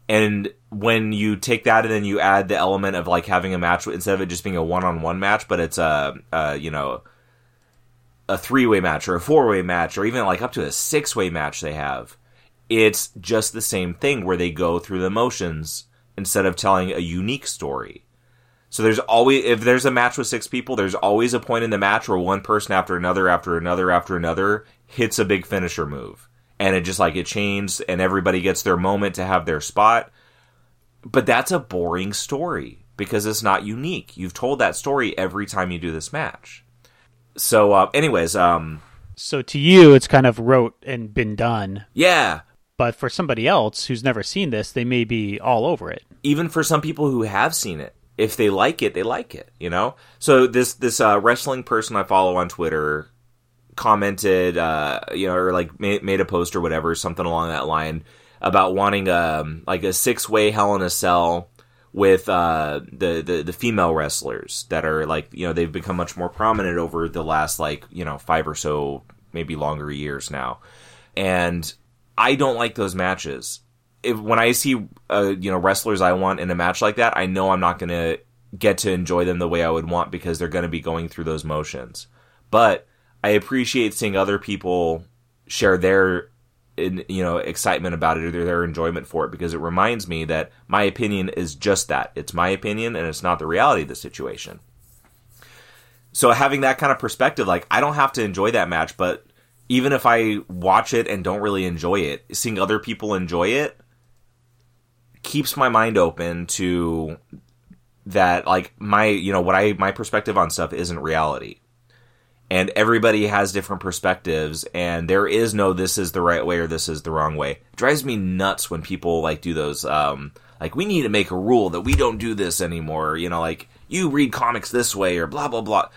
And when you take that and then you add the element of like having a match instead of it just being a one-on-one match, but it's a, a you know a three-way match or a four-way match or even like up to a six-way match they have, it's just the same thing where they go through the motions instead of telling a unique story. So there's always if there's a match with six people, there's always a point in the match where one person after another after another after another hits a big finisher move and it just like it chains and everybody gets their moment to have their spot. But that's a boring story because it's not unique. You've told that story every time you do this match. So, uh, anyways, um, So to you, it's kind of rote and been done. yeah, But for somebody else who's never seen this, they may be all over it. even for some people who have seen it, if they like it, they like it. You know. So this this uh, wrestling person I follow on Twitter commented, uh, you know, or like made, made a post or whatever, something along that line about wanting um like a six way Hell in a Cell with uh the, the the female wrestlers that are like you know they've become much more prominent over the last like you know five or so maybe longer years now and I don't like those matches. If when I see uh, you know wrestlers I want in a match like that, I know I'm not going to get to enjoy them the way I would want because they're going to be going through those motions. But I appreciate seeing other people share their you know excitement about it or their, their enjoyment for it because it reminds me that my opinion is just that. It's my opinion and it's not the reality of the situation. So having that kind of perspective like I don't have to enjoy that match but even if I watch it and don't really enjoy it, seeing other people enjoy it keeps my mind open to that like my you know what I my perspective on stuff isn't reality. And everybody has different perspectives and there is no this is the right way or this is the wrong way. It drives me nuts when people like do those um like we need to make a rule that we don't do this anymore, you know, like you read comics this way or blah blah blah.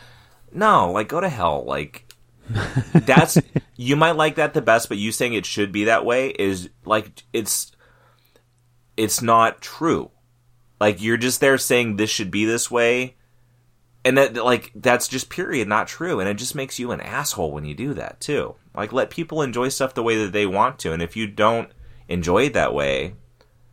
No, like go to hell. Like that's you might like that the best, but you saying it should be that way is like it's it's not true. Like you're just there saying this should be this way, and that like that's just period not true, and it just makes you an asshole when you do that too. Like let people enjoy stuff the way that they want to, and if you don't enjoy it that way,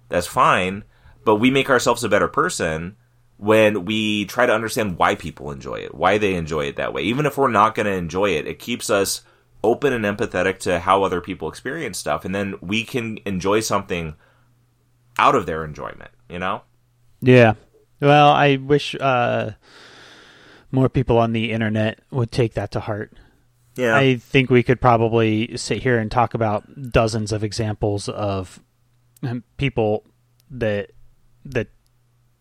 that's fine. But we make ourselves a better person when we try to understand why people enjoy it, why they enjoy it that way. Even if we're not going to enjoy it, it keeps us open and empathetic to how other people experience stuff, and then we can enjoy something out of their enjoyment. You know? Yeah. Well, I wish uh, more people on the internet would take that to heart. Yeah. I think we could probably sit here and talk about dozens of examples of people that that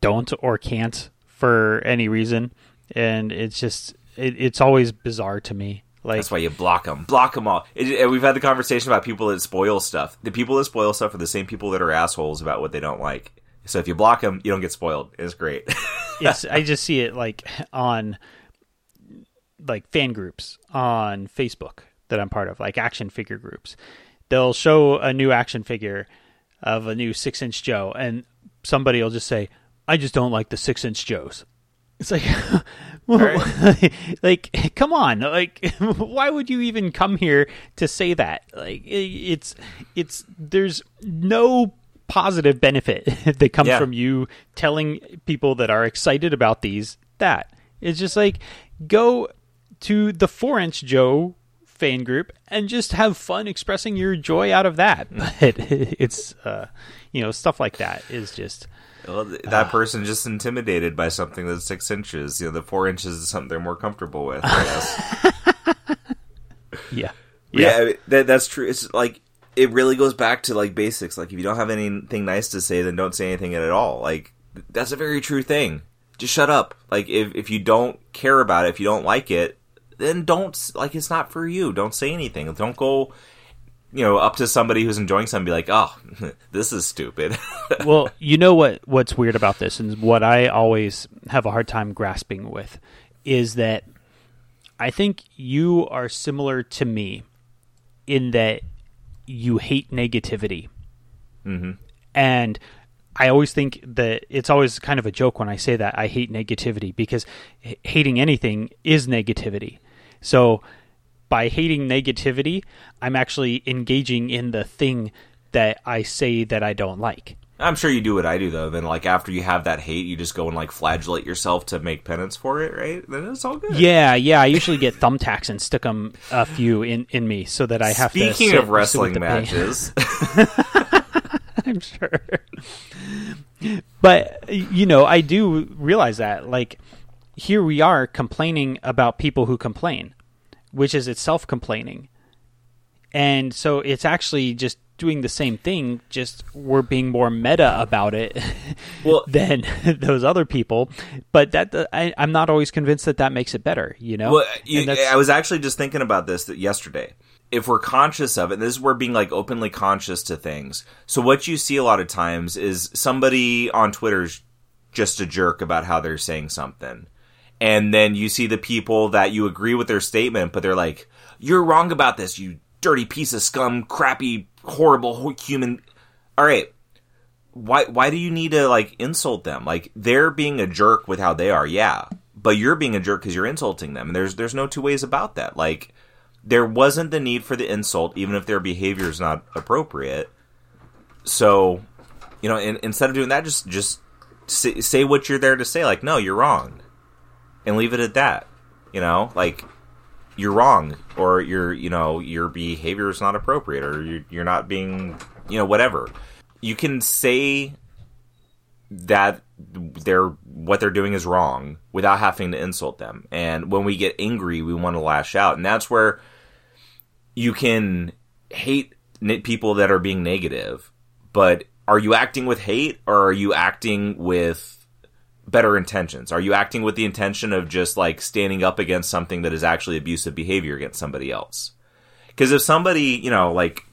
don't or can't for any reason, and it's just it, it's always bizarre to me. Like That's why you block them. Block them all. It, and we've had the conversation about people that spoil stuff. The people that spoil stuff are the same people that are assholes about what they don't like. So if you block them, you don't get spoiled. It's great. it's I just see it like on like fan groups on Facebook that I'm part of, like action figure groups. They'll show a new action figure of a new six inch Joe, and somebody will just say, "I just don't like the six inch Joes." It's like, well, like, come on, like, why would you even come here to say that? Like, it's, it's, there's no positive benefit that comes Yeah. from you telling people that are excited about these that. It's just like, go to the four inch Joe fan group and just have fun expressing your joy out of that. But it's, uh, you know, stuff like that is just, well, th- that person just intimidated by something that's six inches. You know, the four inches is something they're more comfortable with. I guess. yeah. yeah, I mean, that, that's true. It's like it really goes back to like basics. Like if you don't have anything nice to say, then don't say anything at all. Like that's a very true thing. Just shut up. Like if if you don't care about it, if you don't like it, then don't like it's not for you. Don't say anything. Don't go. You know, up to somebody who's enjoying something, be like, "Oh, this is stupid." well, you know what what's weird about this and what I always have a hard time grasping with is that I think you are similar to me in that you hate negativity. Mm-hmm. And I always think that it's always kind of a joke when I say that I hate negativity because h- hating anything is negativity. So by hating negativity, I'm actually engaging in the thing that I say that I don't like. I'm sure you do what I do though. Then, like after you have that hate, you just go and like flagellate yourself to make penance for it, right? Then it's all good. Yeah, yeah. I usually get thumbtacks and stick them a few in, in me so that I have. Speaking to Speaking of wrestling matches, I'm sure. But you know, I do realize that like here we are complaining about people who complain, which is itself complaining, and so it's actually just doing the same thing, just we're being more meta about it well, than those other people. But that uh, I, am not always convinced that that makes it better. You know, well, you, I was actually just thinking about this yesterday. If we're conscious of it, this is where being like openly conscious to things. So what you see a lot of times is somebody on Twitter's just a jerk about how they're saying something. And then you see the people that you agree with their statement, but they're like, "You're wrong about this, you dirty piece of scum, crappy horrible human. All right, why why do you need to like insult them? Like they're being a jerk with how they are, yeah, but you're being a jerk because you're insulting them, and there's there's no two ways about that. Like there wasn't the need for the insult, even if their behavior is not appropriate. So, you know, in, instead of doing that, just just say, say what you're there to say. Like, no, you're wrong, and leave it at that. You know, like you're wrong or your you know your behavior is not appropriate or you're, you're not being you know whatever. You can say that they're what they're doing is wrong without having to insult them. And when we get angry we want to lash out. And that's where you can hate people that are being negative but are you acting with hate or are you acting with better intentions? Are you acting with the intention of just like standing up against something that is actually abusive behavior against somebody else? Because if somebody, you know, like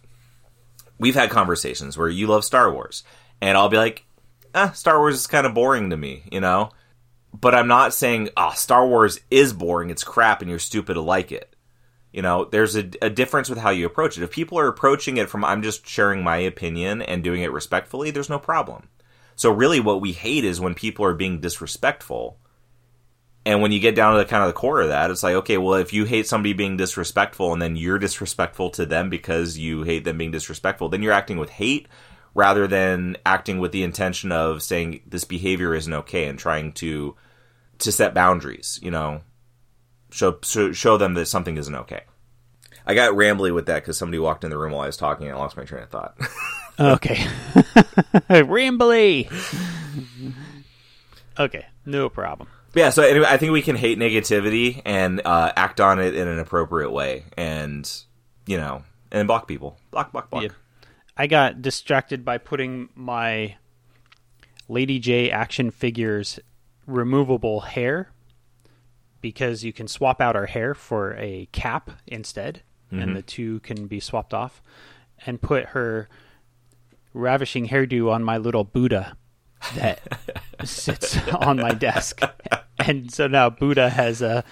we've had conversations where you love Star Wars, and I'll be like, eh, Star Wars is kind of boring to me, you know? But I'm not saying, ah, oh, Star Wars is boring, it's crap, and you're stupid to like it. You know, there's a, a difference with how you approach it. If people are approaching it from, I'm just sharing my opinion and doing it respectfully, there's no problem. So really, what we hate is when people are being disrespectful. And when you get down to the kind of the core of that, it's like, okay, well, if you hate somebody being disrespectful and then you're disrespectful to them because you hate them being disrespectful, then you're acting with hate rather than acting with the intention of saying this behavior isn't okay and trying to to set boundaries. You know, show show, them that something isn't okay. I got rambly with that because somebody walked in the room while I was talking and I lost my train of thought. okay. Rambly. okay, no problem. Yeah, so anyway, I think we can hate negativity and uh, act on it in an appropriate way, and you know, and block people, block, block, block. Yeah. I got distracted by putting my Lady Jaye action figures removable hair because you can swap out our hair for a cap instead, mm-hmm. and the two can be swapped off, and put her ravishing hairdo on my little Buddha that sits on my desk. And so now Buddha has a,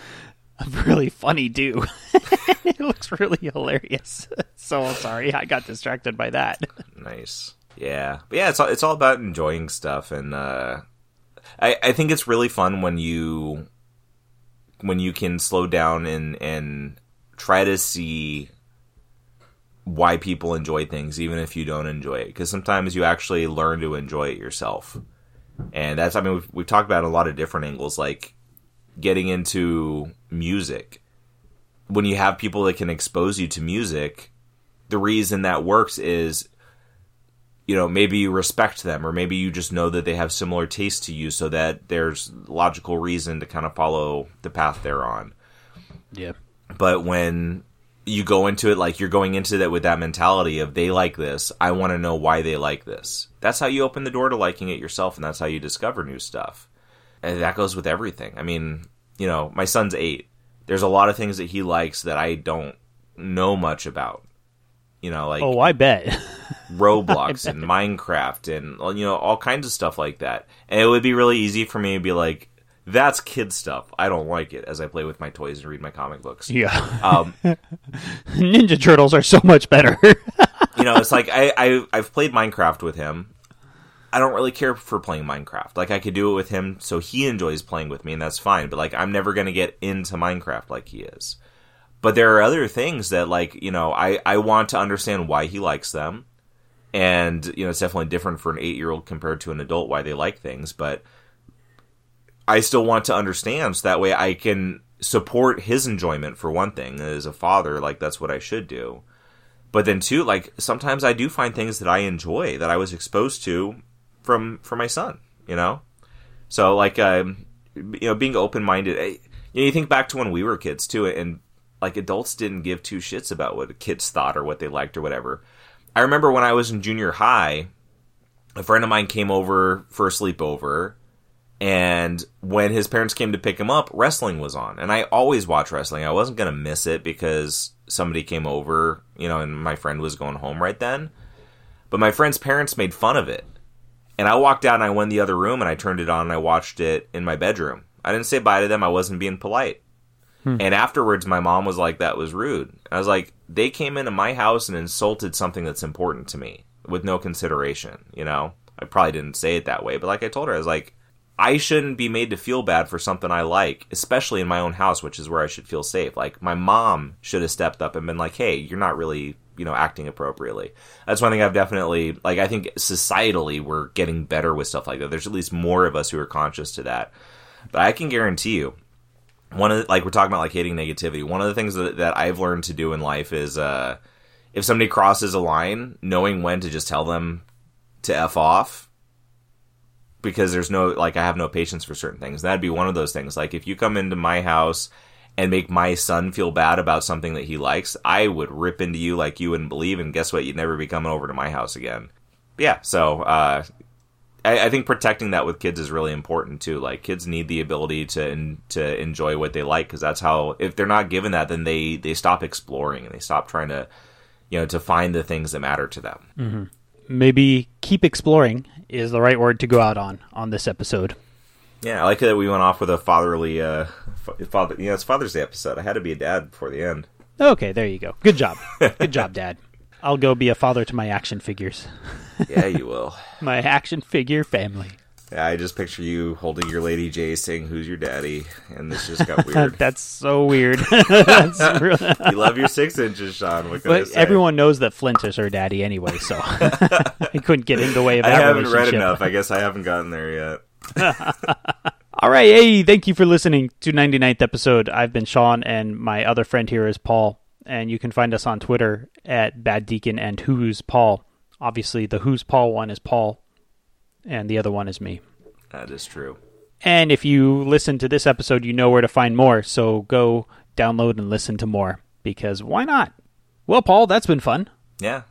a really funny do. it looks really hilarious. So sorry, I got distracted by that. Nice. Yeah. But yeah, it's all, it's all about enjoying stuff and uh I, I think it's really fun when you when you can slow down and and try to see why people enjoy things, even if you don't enjoy it. Because sometimes you actually learn to enjoy it yourself. And that's, I mean, we've, we've talked about a lot of different angles, like getting into music. When you have people that can expose you to music, the reason that works is, you know, maybe you respect them, or maybe you just know that they have similar tastes to you, so that there's logical reason to kind of follow the path they're on. Yeah. But when you go into it like you're going into that with that mentality of they like this. I want to know why they like this. That's how you open the door to liking it yourself, and that's how you discover new stuff. And that goes with everything. I mean, you know, my son's eight. There's a lot of things that he likes that I don't know much about. You know, like oh, I bet Roblox I bet. and Minecraft and you know all kinds of stuff like that. And it would be really easy for me to be like, that's kid stuff. I don't like it as I play with my toys and read my comic books. Yeah. Um, Ninja Turtles are so much better. you know, it's like I, I I've played Minecraft with him. I don't really care for playing Minecraft. Like I could do it with him so he enjoys playing with me and that's fine, but like I'm never going to get into Minecraft like he is. But there are other things that like, you know, I I want to understand why he likes them. And, you know, it's definitely different for an 8-year-old compared to an adult why they like things, but I still want to understand so that way I can support his enjoyment for one thing as a father like that's what I should do. But then too, like sometimes I do find things that I enjoy that I was exposed to from from my son, you know? So like um you know being open-minded I, you, know, you think back to when we were kids too and like adults didn't give two shits about what kids thought or what they liked or whatever. I remember when I was in junior high, a friend of mine came over for a sleepover and when his parents came to pick him up, wrestling was on. And I always watch wrestling. I wasn't going to miss it because somebody came over, you know, and my friend was going home right then. But my friend's parents made fun of it. And I walked out and I went in the other room and I turned it on and I watched it in my bedroom. I didn't say bye to them. I wasn't being polite. Hmm. And afterwards, my mom was like, that was rude. I was like, they came into my house and insulted something that's important to me with no consideration, you know? I probably didn't say it that way, but like I told her, I was like, I shouldn't be made to feel bad for something I like, especially in my own house, which is where I should feel safe. Like my mom should have stepped up and been like, "Hey, you're not really, you know, acting appropriately." That's one thing I've definitely like. I think societally we're getting better with stuff like that. There's at least more of us who are conscious to that. But I can guarantee you, one of the, like we're talking about like hating negativity. One of the things that, that I've learned to do in life is uh, if somebody crosses a line, knowing when to just tell them to f off because there's no like I have no patience for certain things. That'd be one of those things. Like if you come into my house and make my son feel bad about something that he likes, I would rip into you like you wouldn't believe, and guess what? You'd never be coming over to my house again. Yeah, so uh, I, I, think protecting that with kids is really important too. Like kids need the ability to to enjoy what they like because that's how if they're not given that, then they they stop exploring and they stop trying to you know to find the things that matter to them. Mm-hmm maybe keep exploring is the right word to go out on on this episode. Yeah, I like that we went off with a fatherly uh father you know, it's Father's Day episode. I had to be a dad before the end. Okay, there you go. Good job. Good job, Dad. I'll go be a father to my action figures. yeah, you will. my action figure family. I just picture you holding your Lady Jaye saying, Who's your daddy? And this just got weird. That's so weird. That's really... you love your six inches, Sean. But I everyone knows that Flint is her daddy anyway, so he couldn't get in the way of that I haven't read enough. I guess I haven't gotten there yet. All right. Hey, thank you for listening to 99th episode. I've been Sean, and my other friend here is Paul. And you can find us on Twitter at Bad Deacon and Who's Paul. Obviously, the Who's Paul one is Paul and the other one is me. That is true. And if you listen to this episode, you know where to find more. So go download and listen to more because why not? Well, Paul, that's been fun. Yeah,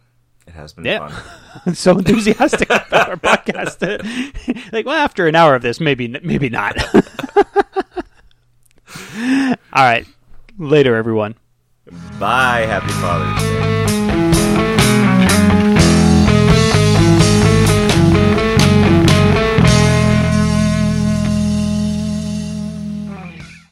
it has been yeah. fun. so enthusiastic about our podcast. like, well, after an hour of this, maybe, maybe not. All right. Later, everyone. Bye. Happy Father's Day.